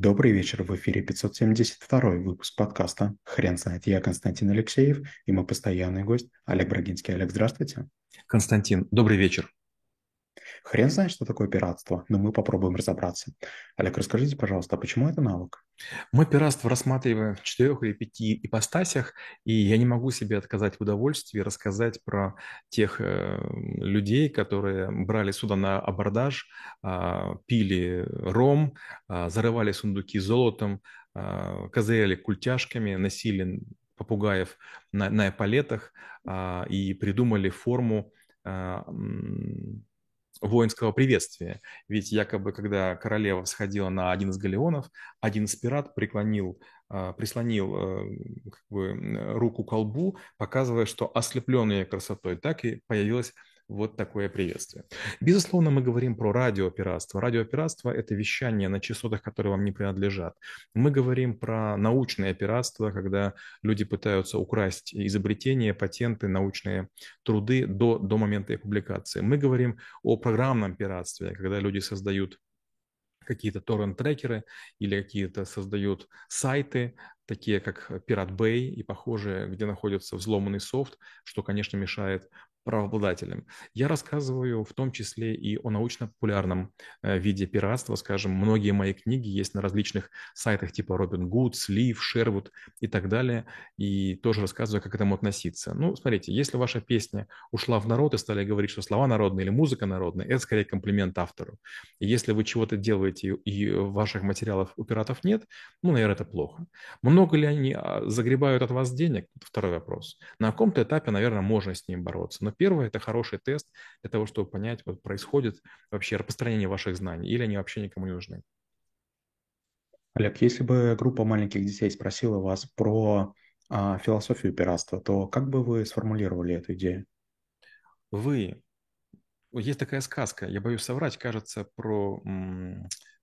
Добрый вечер, в эфире 572 выпуск подкаста «Хрен знает». Я Константин Алексеев и мой постоянный гость Олег Брагинский. Олег, здравствуйте. Константин, добрый вечер. Хрен знает, что такое пиратство, но мы попробуем разобраться. Олег, расскажите, пожалуйста, а почему это навык? Мы пиратство рассматриваем в четырех или пяти ипостасях, и я не могу себе отказать в удовольствии рассказать про тех э, людей, которые брали суда на абордаж, э, пили ром, э, зарывали сундуки золотом, э, козыряли культяшками, носили попугаев на, на эполетах э, и придумали форму э, воинского приветствия. Ведь якобы, когда королева всходила на один из галеонов, один из пират преклонил, а, прислонил э, как бы, руку к колбу, показывая, что ослепленная красотой, так и появилась вот такое приветствие. Безусловно, мы говорим про радиопиратство. Радиопиратство – это вещание на частотах, которые вам не принадлежат. Мы говорим про научное пиратство, когда люди пытаются украсть изобретения, патенты, научные труды до, до момента их публикации. Мы говорим о программном пиратстве, когда люди создают какие-то торрент-трекеры или какие-то создают сайты, такие как Pirate Bay и похожие, где находится взломанный софт, что, конечно, мешает правообладателем. Я рассказываю в том числе и о научно-популярном э, виде пиратства. Скажем, многие мои книги есть на различных сайтах типа Robin Good, Sleeve, Sherwood и так далее. И тоже рассказываю, как к этому относиться. Ну, смотрите, если ваша песня ушла в народ и стали говорить, что слова народные или музыка народная, это скорее комплимент автору. Если вы чего-то делаете и ваших материалов у пиратов нет, ну, наверное, это плохо. Много ли они а, загребают от вас денег? Второй вопрос. На каком-то этапе, наверное, можно с ним бороться. Но первое – это хороший тест для того, чтобы понять, вот происходит вообще распространение ваших знаний, или они вообще никому не нужны. Олег, если бы группа маленьких детей спросила вас про а, философию пиратства, то как бы вы сформулировали эту идею? Вы. Есть такая сказка, я боюсь соврать, кажется, про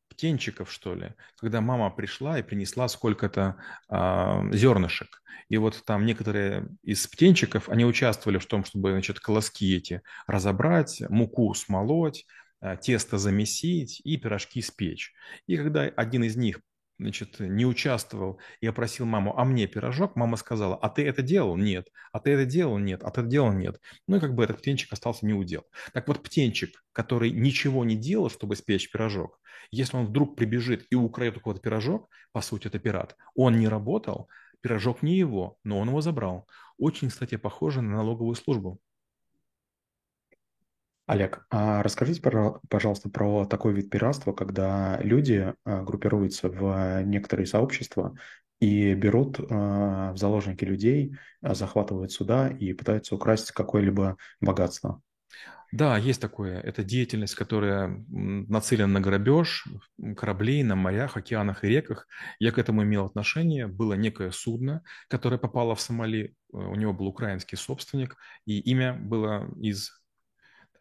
птенчиков, что ли, когда мама пришла и принесла сколько-то э, зернышек. И вот там некоторые из птенчиков, они участвовали в том, чтобы, значит, колоски эти разобрать, муку смолоть, э, тесто замесить и пирожки спечь. И когда один из них значит, не участвовал, я просил маму, а мне пирожок, мама сказала, а ты это делал? Нет. А ты это делал? Нет. А ты это делал? Нет. Ну и как бы этот птенчик остался не удел. Так вот, птенчик, который ничего не делал, чтобы спечь пирожок, если он вдруг прибежит и украдет у кого-то пирожок, по сути, это пират, он не работал, пирожок не его, но он его забрал. Очень, кстати, похоже на налоговую службу. Олег, а расскажите, пожалуйста, про такой вид пиратства, когда люди а, группируются в некоторые сообщества и берут а, в заложники людей, а, захватывают суда и пытаются украсть какое-либо богатство. Да, есть такое. Это деятельность, которая нацелена на грабеж кораблей на морях, океанах и реках. Я к этому имел отношение. Было некое судно, которое попало в Сомали. Э, у него был украинский собственник, и имя было из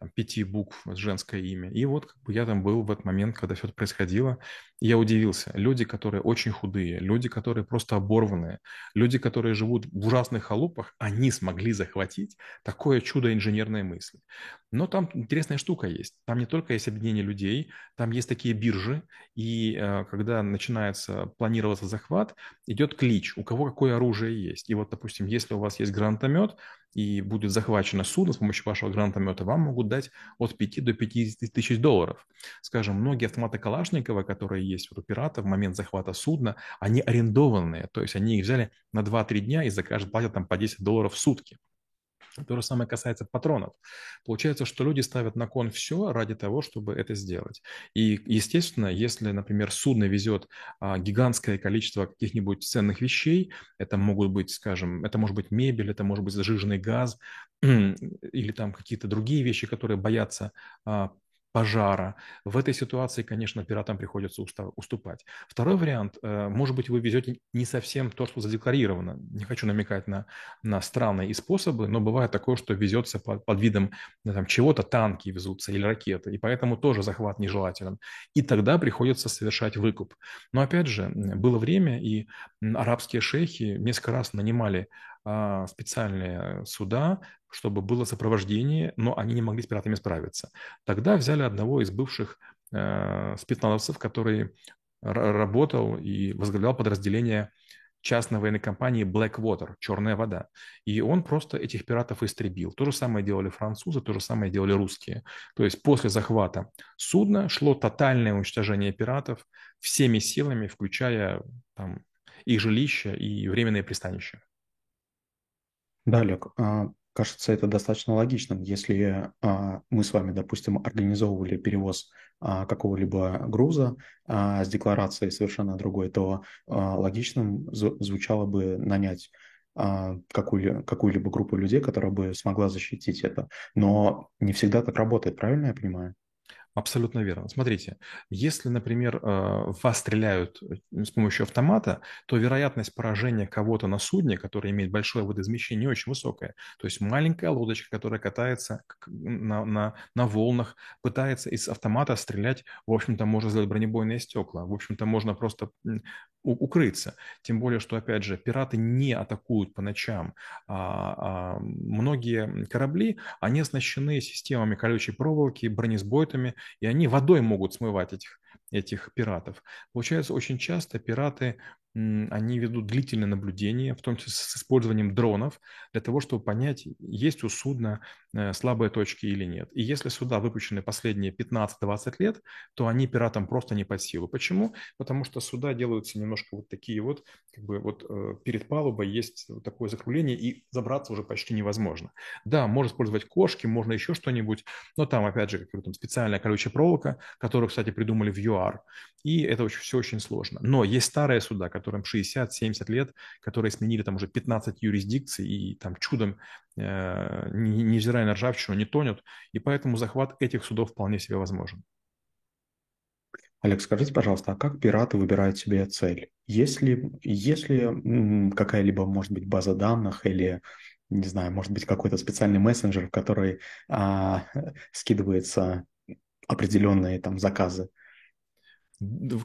там, пяти букв женское имя. И вот как бы я там был в этот момент, когда все это происходило. И я удивился. Люди, которые очень худые, люди, которые просто оборванные, люди, которые живут в ужасных халупах, они смогли захватить такое чудо инженерной мысли. Но там интересная штука есть. Там не только есть объединение людей, там есть такие биржи, и э, когда начинается планироваться захват, идет клич, у кого какое оружие есть. И вот, допустим, если у вас есть гранатомет, и будет захвачено судно с помощью вашего гранатомета, вам могут дать от 5 до 50 тысяч долларов. Скажем, многие автоматы Калашникова, которые есть у пирата в момент захвата судна, они арендованные, то есть они их взяли на 2-3 дня и за каждый платят там по 10 долларов в сутки. То же самое касается патронов. Получается, что люди ставят на кон все ради того, чтобы это сделать. И, естественно, если, например, судно везет а, гигантское количество каких-нибудь ценных вещей, это могут быть, скажем, это может быть мебель, это может быть зажиженный газ или там какие-то другие вещи, которые боятся а, пожара. В этой ситуации, конечно, пиратам приходится уступать. Второй вариант, э, может быть, вы везете не совсем то, что задекларировано. Не хочу намекать на, на страны и способы, но бывает такое, что везется под, под видом там, чего-то, танки везутся или ракеты, и поэтому тоже захват нежелателен. И тогда приходится совершать выкуп. Но опять же, было время, и арабские шейхи несколько раз нанимали специальные суда, чтобы было сопровождение, но они не могли с пиратами справиться. Тогда взяли одного из бывших э, спецназовцев, который работал и возглавлял подразделение частной военной компании Blackwater, черная вода. И он просто этих пиратов истребил. То же самое делали французы, то же самое делали русские. То есть после захвата судна шло тотальное уничтожение пиратов всеми силами, включая там, их жилища и временные пристанища. Да, Олег, а, кажется, это достаточно логичным. Если а, мы с вами, допустим, организовывали перевоз а, какого-либо груза с декларацией совершенно другой, то логичным звучало бы нанять какую- какую-либо группу людей, которая бы смогла защитить это. Но не всегда так работает, правильно я понимаю? Абсолютно верно. Смотрите, если, например, э, вас стреляют э, с помощью автомата, то вероятность поражения кого-то на судне, которое имеет большое водоизмещение, очень высокая. То есть маленькая лодочка, которая катается на, на, на волнах, пытается из автомата стрелять, в общем-то, можно сделать бронебойные стекла, в общем-то, можно просто укрыться. Тем более, что, опять же, пираты не атакуют по ночам. А, а многие корабли, они оснащены системами колючей проволоки, бронесбойтами, и они водой могут смывать этих, этих пиратов. Получается, очень часто пираты они ведут длительное наблюдение, в том числе с использованием дронов, для того, чтобы понять, есть у судна э, слабые точки или нет. И если суда выпущены последние 15-20 лет, то они пиратам просто не под силу. Почему? Потому что суда делаются немножко вот такие вот, как бы вот э, перед палубой есть вот такое закругление, и забраться уже почти невозможно. Да, можно использовать кошки, можно еще что-нибудь, но там, опять же, как там специальная колючая проволока, которую, кстати, придумали в ЮАР, и это очень, все очень сложно. Но есть старые суда, которые которым 60-70 лет, которые сменили там уже 15 юрисдикций и там чудом, э, невзирая на ржавчину, не тонут, и поэтому захват этих судов вполне себе возможен. Олег, скажите, пожалуйста, а как пираты выбирают себе цель? Если, если какая-либо, может быть, база данных или, не знаю, может быть, какой-то специальный мессенджер, в который а, скидывается определенные там заказы,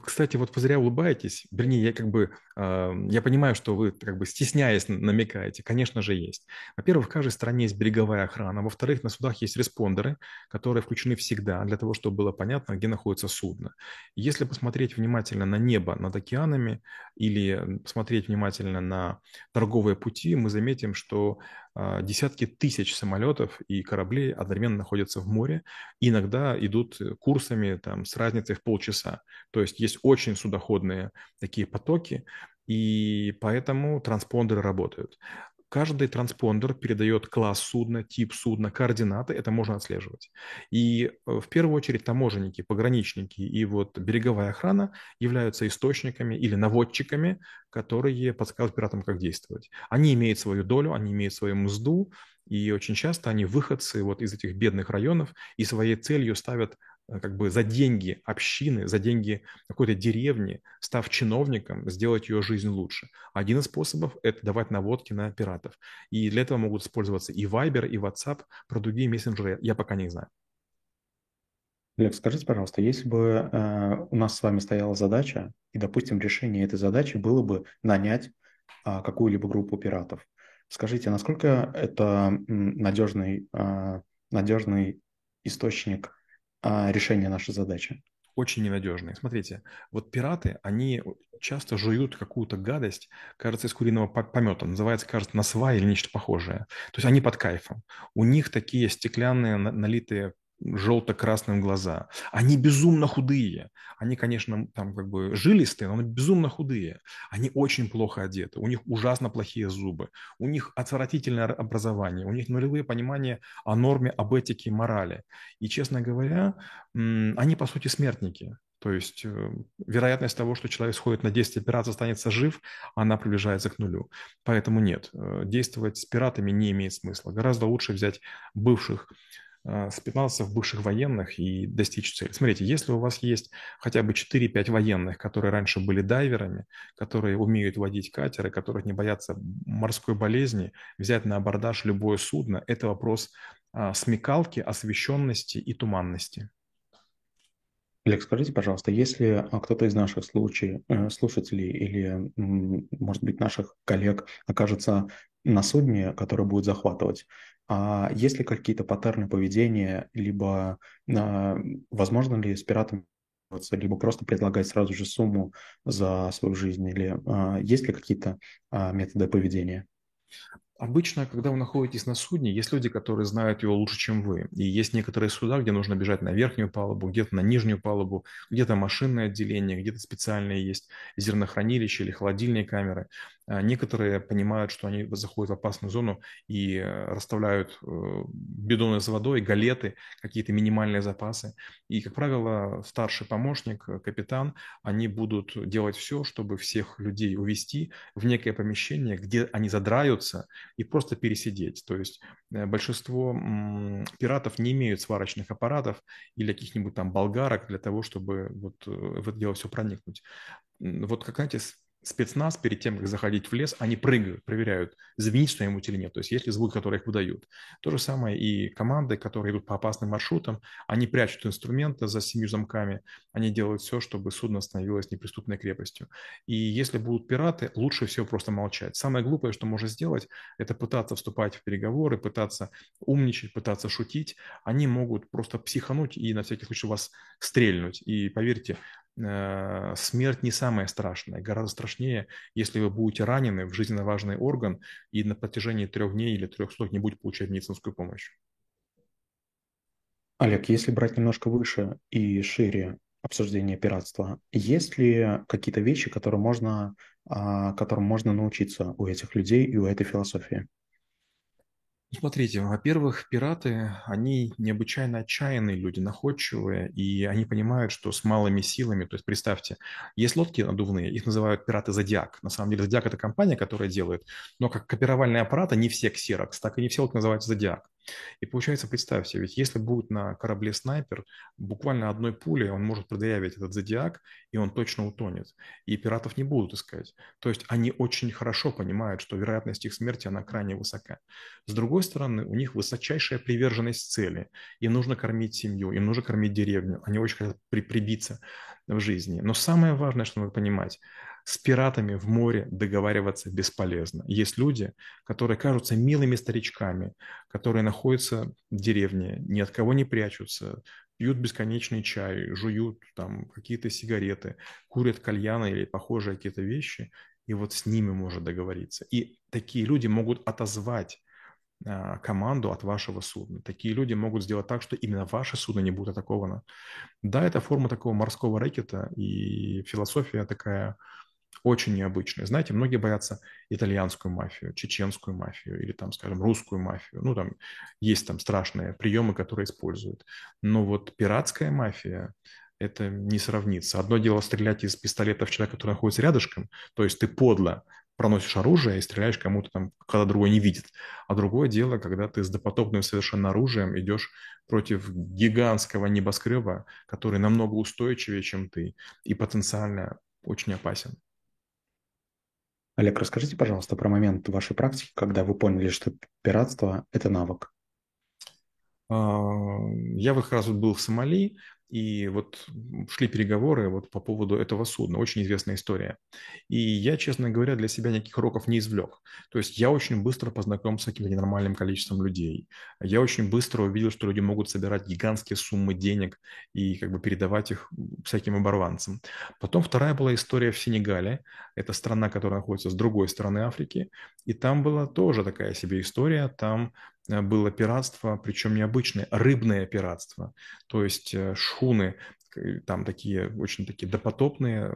кстати, вот вы зря улыбаетесь. Вернее, я как бы, э, я понимаю, что вы как бы стесняясь намекаете. Конечно же, есть. Во-первых, в каждой стране есть береговая охрана. Во-вторых, на судах есть респондеры, которые включены всегда для того, чтобы было понятно, где находится судно. Если посмотреть внимательно на небо над океанами или посмотреть внимательно на торговые пути, мы заметим, что а, десятки тысяч самолетов и кораблей одновременно находятся в море, иногда идут курсами там, с разницей в полчаса. То есть есть очень судоходные такие потоки, и поэтому транспондеры работают. Каждый транспондер передает класс судна, тип судна, координаты, это можно отслеживать. И э, в первую очередь таможенники, пограничники и вот береговая охрана являются источниками или наводчиками, которые подсказывают пиратам, как действовать. Они имеют свою долю, они имеют свою мзду, и очень часто они выходцы вот из этих бедных районов и своей целью ставят как бы за деньги общины, за деньги какой-то деревни, став чиновником, сделать ее жизнь лучше. Один из способов – это давать наводки на пиратов. И для этого могут использоваться и Viber, и WhatsApp, про другие мессенджеры я пока не знаю. Олег, скажите, пожалуйста, если бы э, у нас с вами стояла задача, и, допустим, решение этой задачи было бы нанять э, какую-либо группу пиратов, скажите, насколько это надежный, э, надежный источник а, решение нашей задачи. Очень ненадежные. Смотрите, вот пираты, они часто жуют какую-то гадость, кажется, из куриного помета. Называется, кажется, насва или нечто похожее. То есть они под кайфом. У них такие стеклянные, налитые желто-красным глаза. Они безумно худые. Они, конечно, там как бы жилистые, но они безумно худые. Они очень плохо одеты. У них ужасно плохие зубы. У них отвратительное образование. У них нулевые понимания о норме, об этике и морали. И, честно говоря, они, по сути, смертники. То есть э, вероятность того, что человек сходит на 10 операций, останется жив, она приближается к нулю. Поэтому нет, э, действовать с пиратами не имеет смысла. Гораздо лучше взять бывших Э, спитался в бывших военных и достичь цели. Смотрите, если у вас есть хотя бы 4-5 военных, которые раньше были дайверами, которые умеют водить катеры, которые не боятся морской болезни, взять на абордаж любое судно, это вопрос а, смекалки, освещенности и туманности. Олег, скажите, пожалуйста, если а, кто-то из наших случаев, э, слушателей или, может быть, наших коллег окажется на судне, которое будет захватывать, а есть ли какие-то паттерны поведения, либо а, возможно ли с пиратами либо просто предлагать сразу же сумму за свою жизнь, или а, есть ли какие-то а, методы поведения? Обычно, когда вы находитесь на судне, есть люди, которые знают его лучше, чем вы. И есть некоторые суда, где нужно бежать на верхнюю палубу, где-то на нижнюю палубу, где-то машинное отделение, где-то специальные есть зернохранилища или холодильные камеры. А некоторые понимают, что они заходят в опасную зону и э, расставляют э, бидоны с водой, галеты, какие-то минимальные запасы. И, как правило, старший помощник, э, капитан, они будут делать все, чтобы всех людей увести в некое помещение, где они задраются и просто пересидеть. То есть большинство пиратов не имеют сварочных аппаратов или каких-нибудь там болгарок для того, чтобы вот в это дело все проникнуть. Вот, как знаете, спецназ перед тем, как заходить в лес, они прыгают, проверяют, звенит что-нибудь или нет, то есть есть ли звук, который их выдают. То же самое и команды, которые идут по опасным маршрутам, они прячут инструменты за семью замками, они делают все, чтобы судно становилось неприступной крепостью. И если будут пираты, лучше всего просто молчать. Самое глупое, что можно сделать, это пытаться вступать в переговоры, пытаться умничать, пытаться шутить. Они могут просто психануть и на всякий случай вас стрельнуть. И поверьте, смерть не самая страшная. Гораздо страшнее, если вы будете ранены в жизненно важный орган и на протяжении трех дней или трех суток не будете получать медицинскую помощь. Олег, если брать немножко выше и шире обсуждение пиратства, есть ли какие-то вещи, которые можно, а, которым можно научиться у этих людей и у этой философии? Смотрите, во-первых, пираты, они необычайно отчаянные люди, находчивые, и они понимают, что с малыми силами, то есть представьте, есть лодки надувные, их называют пираты Зодиак. На самом деле Зодиак – это компания, которая делает, но как копировальные аппараты не все Xerox, так и не все лодки называются Зодиак. И получается, представьте, ведь если будет на корабле снайпер, буквально одной пулей он может продырявить этот зодиак, и он точно утонет. И пиратов не будут искать. То есть они очень хорошо понимают, что вероятность их смерти, она крайне высока. С другой стороны, у них высочайшая приверженность цели. Им нужно кормить семью, им нужно кормить деревню. Они очень хотят при прибиться в жизни. Но самое важное, что надо понимать, с пиратами в море договариваться бесполезно. Есть люди, которые кажутся милыми старичками, которые находятся в деревне, ни от кого не прячутся, пьют бесконечный чай, жуют там какие-то сигареты, курят кальяны или похожие какие-то вещи, и вот с ними можно договориться. И такие люди могут отозвать а, команду от вашего судна. Такие люди могут сделать так, что именно ваше судно не будет атаковано. Да, это форма такого морского рэкета, и философия такая очень необычные. Знаете, многие боятся итальянскую мафию, чеченскую мафию или там, скажем, русскую мафию. Ну, там есть там страшные приемы, которые используют. Но вот пиратская мафия, это не сравнится. Одно дело стрелять из пистолета в человека, который находится рядышком, то есть ты подло проносишь оружие и стреляешь кому-то там, когда другой не видит. А другое дело, когда ты с допотопным совершенно оружием идешь против гигантского небоскреба, который намного устойчивее, чем ты, и потенциально очень опасен. Олег, расскажите, пожалуйста, про момент вашей практики, когда вы поняли, что пиратство – это навык. А, я как раз вот был в Сомали, и вот шли переговоры вот по поводу этого судна. Очень известная история. И я, честно говоря, для себя никаких уроков не извлек. То есть я очень быстро познакомился с каким-то ненормальным количеством людей. Я очень быстро увидел, что люди могут собирать гигантские суммы денег и как бы передавать их всяким оборванцам. Потом вторая была история в Сенегале. Это страна, которая находится с другой стороны Африки. И там была тоже такая себе история. Там Э, было пиратство, причем необычное, рыбное пиратство. То есть э, шхуны, там такие очень такие допотопные,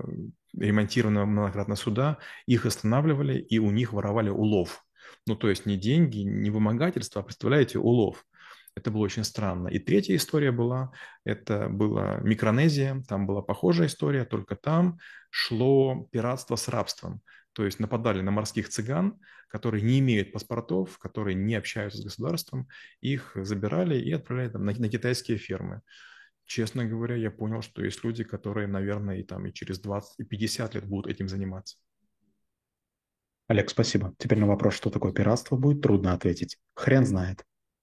ремонтированные многократно суда, их останавливали и у них воровали улов. Ну, то есть не деньги, не вымогательство, а, представляете, улов. Это было очень странно. И третья история была, это была Микронезия, там была похожая история, только там шло пиратство с рабством. То есть нападали на морских цыган, которые не имеют паспортов, которые не общаются с государством, их забирали и отправляли там, на, на китайские фермы. Честно говоря, я понял, что есть люди, которые, наверное, и там и через 20, и 50 лет будут этим заниматься. Олег, спасибо. Теперь на вопрос, что такое пиратство, будет трудно ответить. Хрен знает.